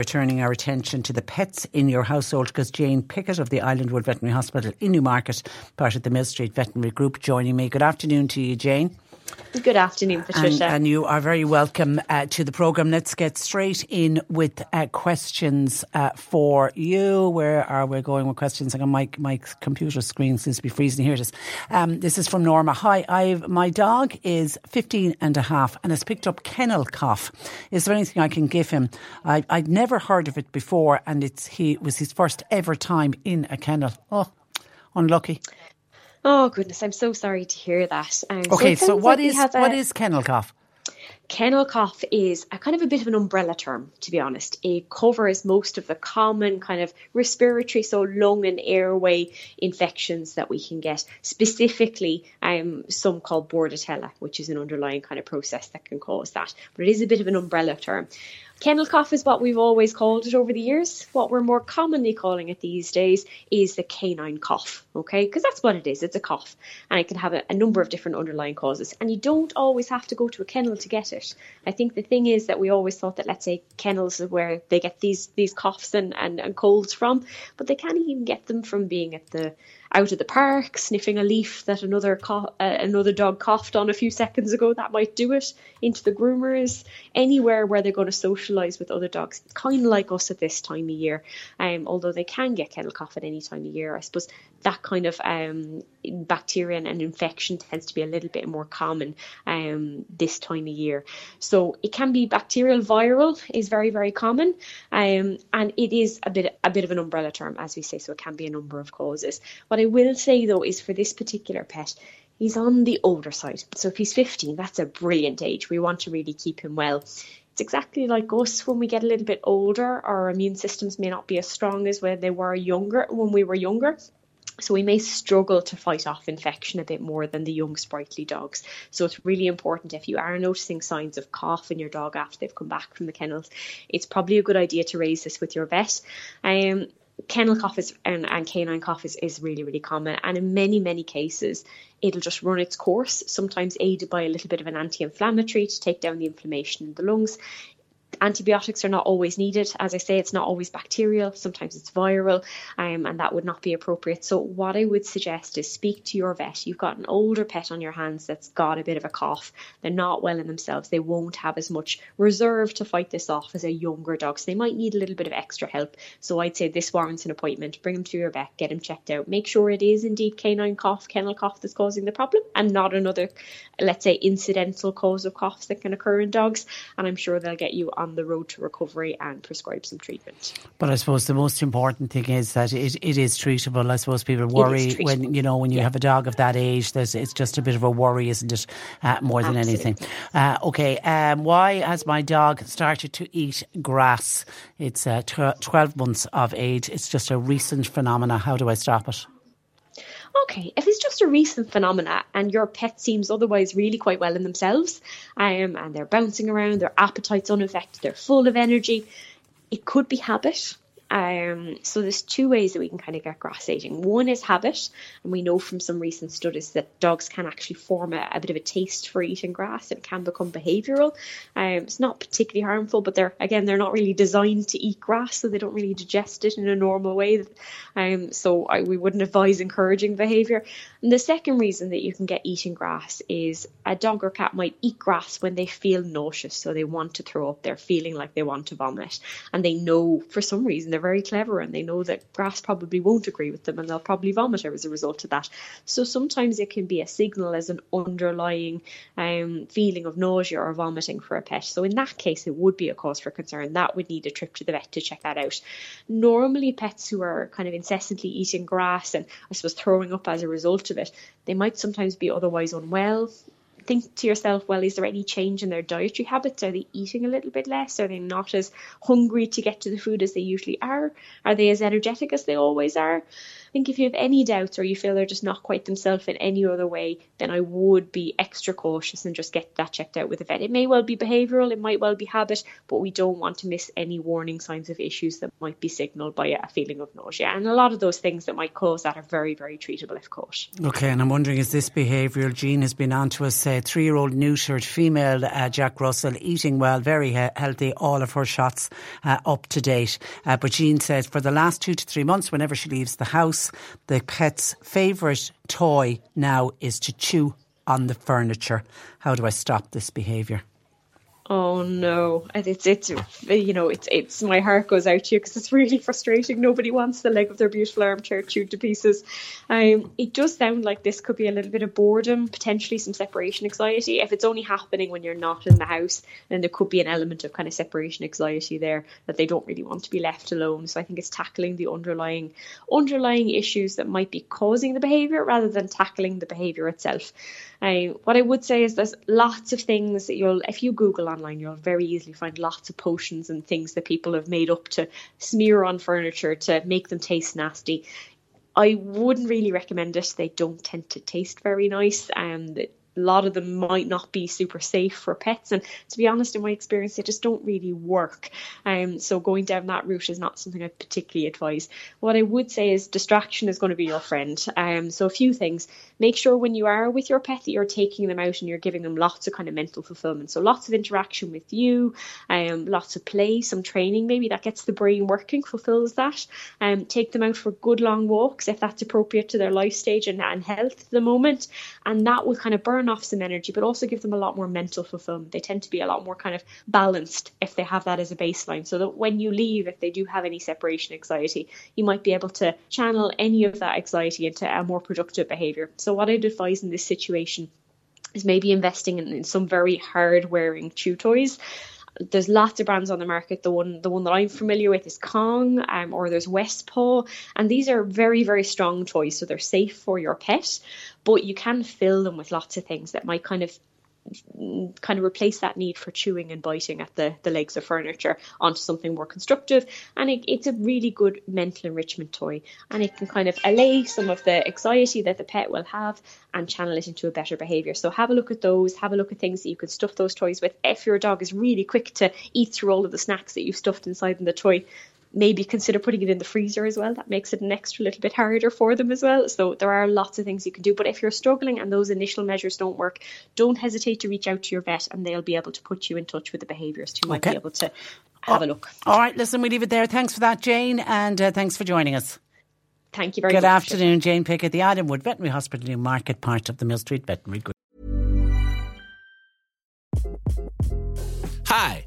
Returning our attention to the pets in your household because Jane Pickett of the Islandwood Veterinary Hospital in Newmarket, part of the Mill Street Veterinary Group, joining me. Good afternoon to you, Jane. Good afternoon, Patricia. And, and you are very welcome uh, to the programme. Let's get straight in with uh, questions uh, for you. Where are we going with questions? Like my, my computer screen seems to be freezing. Here it is. Um, this is from Norma. Hi, I've, my dog is 15 and a half and has picked up kennel cough. Is there anything I can give him? I, I'd never heard of it before and it's he was his first ever time in a kennel. Oh, unlucky. Oh goodness, I'm so sorry to hear that. Um, okay, so, so what like is what is kennel cough? Kennel cough is a kind of a bit of an umbrella term, to be honest. It covers most of the common kind of respiratory, so lung and airway infections that we can get. Specifically, um, some called Bordetella, which is an underlying kind of process that can cause that. But it is a bit of an umbrella term. Kennel cough is what we've always called it over the years. What we're more commonly calling it these days is the canine cough, okay? Because that's what it is. It's a cough, and it can have a, a, number of different underlying causes. And you don't always have to go to a kennel to get it. I think the thing is that we always thought that, let's say, kennels are where they get these these coughs and, and, and colds from, but they can even get them from being at the out of the park, sniffing a leaf that another co- uh, another dog coughed on a few seconds ago. That might do it. Into the groomers, anywhere where they're going to socialise with other dogs. It's kind of like us at this time of year. Um, although they can get kennel cough at any time of year, I suppose that kind of um, bacteria and infection tends to be a little bit more common um, this time of year. So it can be bacterial, viral is very very common, um, and it is a bit a bit of an umbrella term as we say. So it can be a number of causes. What I will say though is for this particular pet, he's on the older side. So if he's 15, that's a brilliant age. We want to really keep him well. It's exactly like us when we get a little bit older, our immune systems may not be as strong as when they were younger when we were younger. So we may struggle to fight off infection a bit more than the young sprightly dogs. So it's really important if you are noticing signs of cough in your dog after they've come back from the kennels, it's probably a good idea to raise this with your vet. Um, kennel cough is, and, and canine cough is, is really, really common. And in many, many cases, it'll just run its course, sometimes aided by a little bit of an anti inflammatory to take down the inflammation in the lungs antibiotics are not always needed. As I say, it's not always bacterial, sometimes it's viral, um, and that would not be appropriate. So, what I would suggest is speak to your vet. You've got an older pet on your hands that's got a bit of a cough, they're not well in themselves, they won't have as much reserve to fight this off as a younger dog. So, they might need a little bit of extra help. So, I'd say this warrants an appointment. Bring them to your vet, get them checked out, make sure it is indeed canine cough, kennel cough that's causing the problem, and not another, let's say, incidental cause of coughs that can occur in dogs. And I'm sure they'll get you on the road to recovery and prescribe some treatment. But I suppose the most important thing is that it, it is treatable. I suppose people worry when you know when you yeah. have a dog of that age. There's it's just a bit of a worry, isn't it? Uh, more than Absolutely. anything. Uh, okay, um, why has my dog started to eat grass? It's uh, tw- twelve months of age. It's just a recent phenomena. How do I stop it? Okay, if it's just a recent phenomena and your pet seems otherwise really quite well in themselves, um, and they're bouncing around, their appetite's unaffected, they're full of energy, it could be habit. Um, so there's two ways that we can kind of get grass eating. One is habit, and we know from some recent studies that dogs can actually form a, a bit of a taste for eating grass. And it can become behavioural. Um, it's not particularly harmful, but they're again they're not really designed to eat grass, so they don't really digest it in a normal way. Um, so I, we wouldn't advise encouraging behaviour. And the second reason that you can get eating grass is a dog or cat might eat grass when they feel nauseous, so they want to throw up. They're feeling like they want to vomit, and they know for some reason they're very clever and they know that grass probably won't agree with them and they'll probably vomit as a result of that. So sometimes it can be a signal as an underlying um, feeling of nausea or vomiting for a pet. So in that case, it would be a cause for concern. That would need a trip to the vet to check that out. Normally, pets who are kind of incessantly eating grass and I suppose throwing up as a result of it, they might sometimes be otherwise unwell think to yourself, well, is there any change in their dietary habits? Are they eating a little bit less? Are they not as hungry to get to the food as they usually are? Are they as energetic as they always are? I think if you have any doubts or you feel they're just not quite themselves in any other way, then I would be extra cautious and just get that checked out with a vet. It may well be behavioural, it might well be habit, but we don't want to miss any warning signs of issues that might be signalled by a feeling of nausea. And a lot of those things that might cause that are very, very treatable if caught. Okay, and I'm wondering is this behavioural Jean has been on to us, say, three year old neutered female uh, Jack Russell, eating well, very he- healthy, all of her shots uh, up to date. Uh, but Jean says for the last two to three months, whenever she leaves the house, the pet's favourite toy now is to chew on the furniture. How do I stop this behaviour? Oh no, it's it's you know it's it's my heart goes out to you because it's really frustrating. Nobody wants the leg of their beautiful armchair chewed to pieces. Um, it does sound like this could be a little bit of boredom, potentially some separation anxiety. If it's only happening when you're not in the house, then there could be an element of kind of separation anxiety there that they don't really want to be left alone. So I think it's tackling the underlying underlying issues that might be causing the behaviour rather than tackling the behaviour itself. Um, what I would say is there's lots of things that you'll if you Google on online, you'll very easily find lots of potions and things that people have made up to smear on furniture to make them taste nasty. I wouldn't really recommend it. They don't tend to taste very nice, and a lot of them might not be super safe for pets. And to be honest, in my experience, they just don't really work. Um, so going down that route is not something I particularly advise. What I would say is distraction is going to be your friend. Um, so a few things. Make sure when you are with your pet that you're taking them out and you're giving them lots of kind of mental fulfillment. So lots of interaction with you, um, lots of play, some training maybe that gets the brain working, fulfills that. Um, take them out for good long walks if that's appropriate to their life stage and, and health at the moment. And that will kind of burn off some energy, but also give them a lot more mental fulfillment. They tend to be a lot more kind of balanced if they have that as a baseline, so that when you leave, if they do have any separation anxiety, you might be able to channel any of that anxiety into a more productive behavior. So, what I'd advise in this situation is maybe investing in, in some very hard wearing chew toys there's lots of brands on the market. The one the one that I'm familiar with is Kong, um, or there's West Paw, and these are very very strong toys, so they're safe for your pet. But you can fill them with lots of things that might kind of kind of replace that need for chewing and biting at the, the legs of furniture onto something more constructive. And it, it's a really good mental enrichment toy. And it can kind of allay some of the anxiety that the pet will have and channel it into a better behavior. So have a look at those, have a look at things that you can stuff those toys with. If your dog is really quick to eat through all of the snacks that you've stuffed inside in the toy, maybe consider putting it in the freezer as well. That makes it an extra little bit harder for them as well. So there are lots of things you can do. But if you're struggling and those initial measures don't work, don't hesitate to reach out to your vet and they'll be able to put you in touch with the behaviourist who might okay. be able to have a look. All right, listen, we leave it there. Thanks for that, Jane, and uh, thanks for joining us. Thank you very Good much. Good afternoon, Jane Pickett, the Adamwood Veterinary Hospital New Market, part of the Mill Street Veterinary Group. Hi.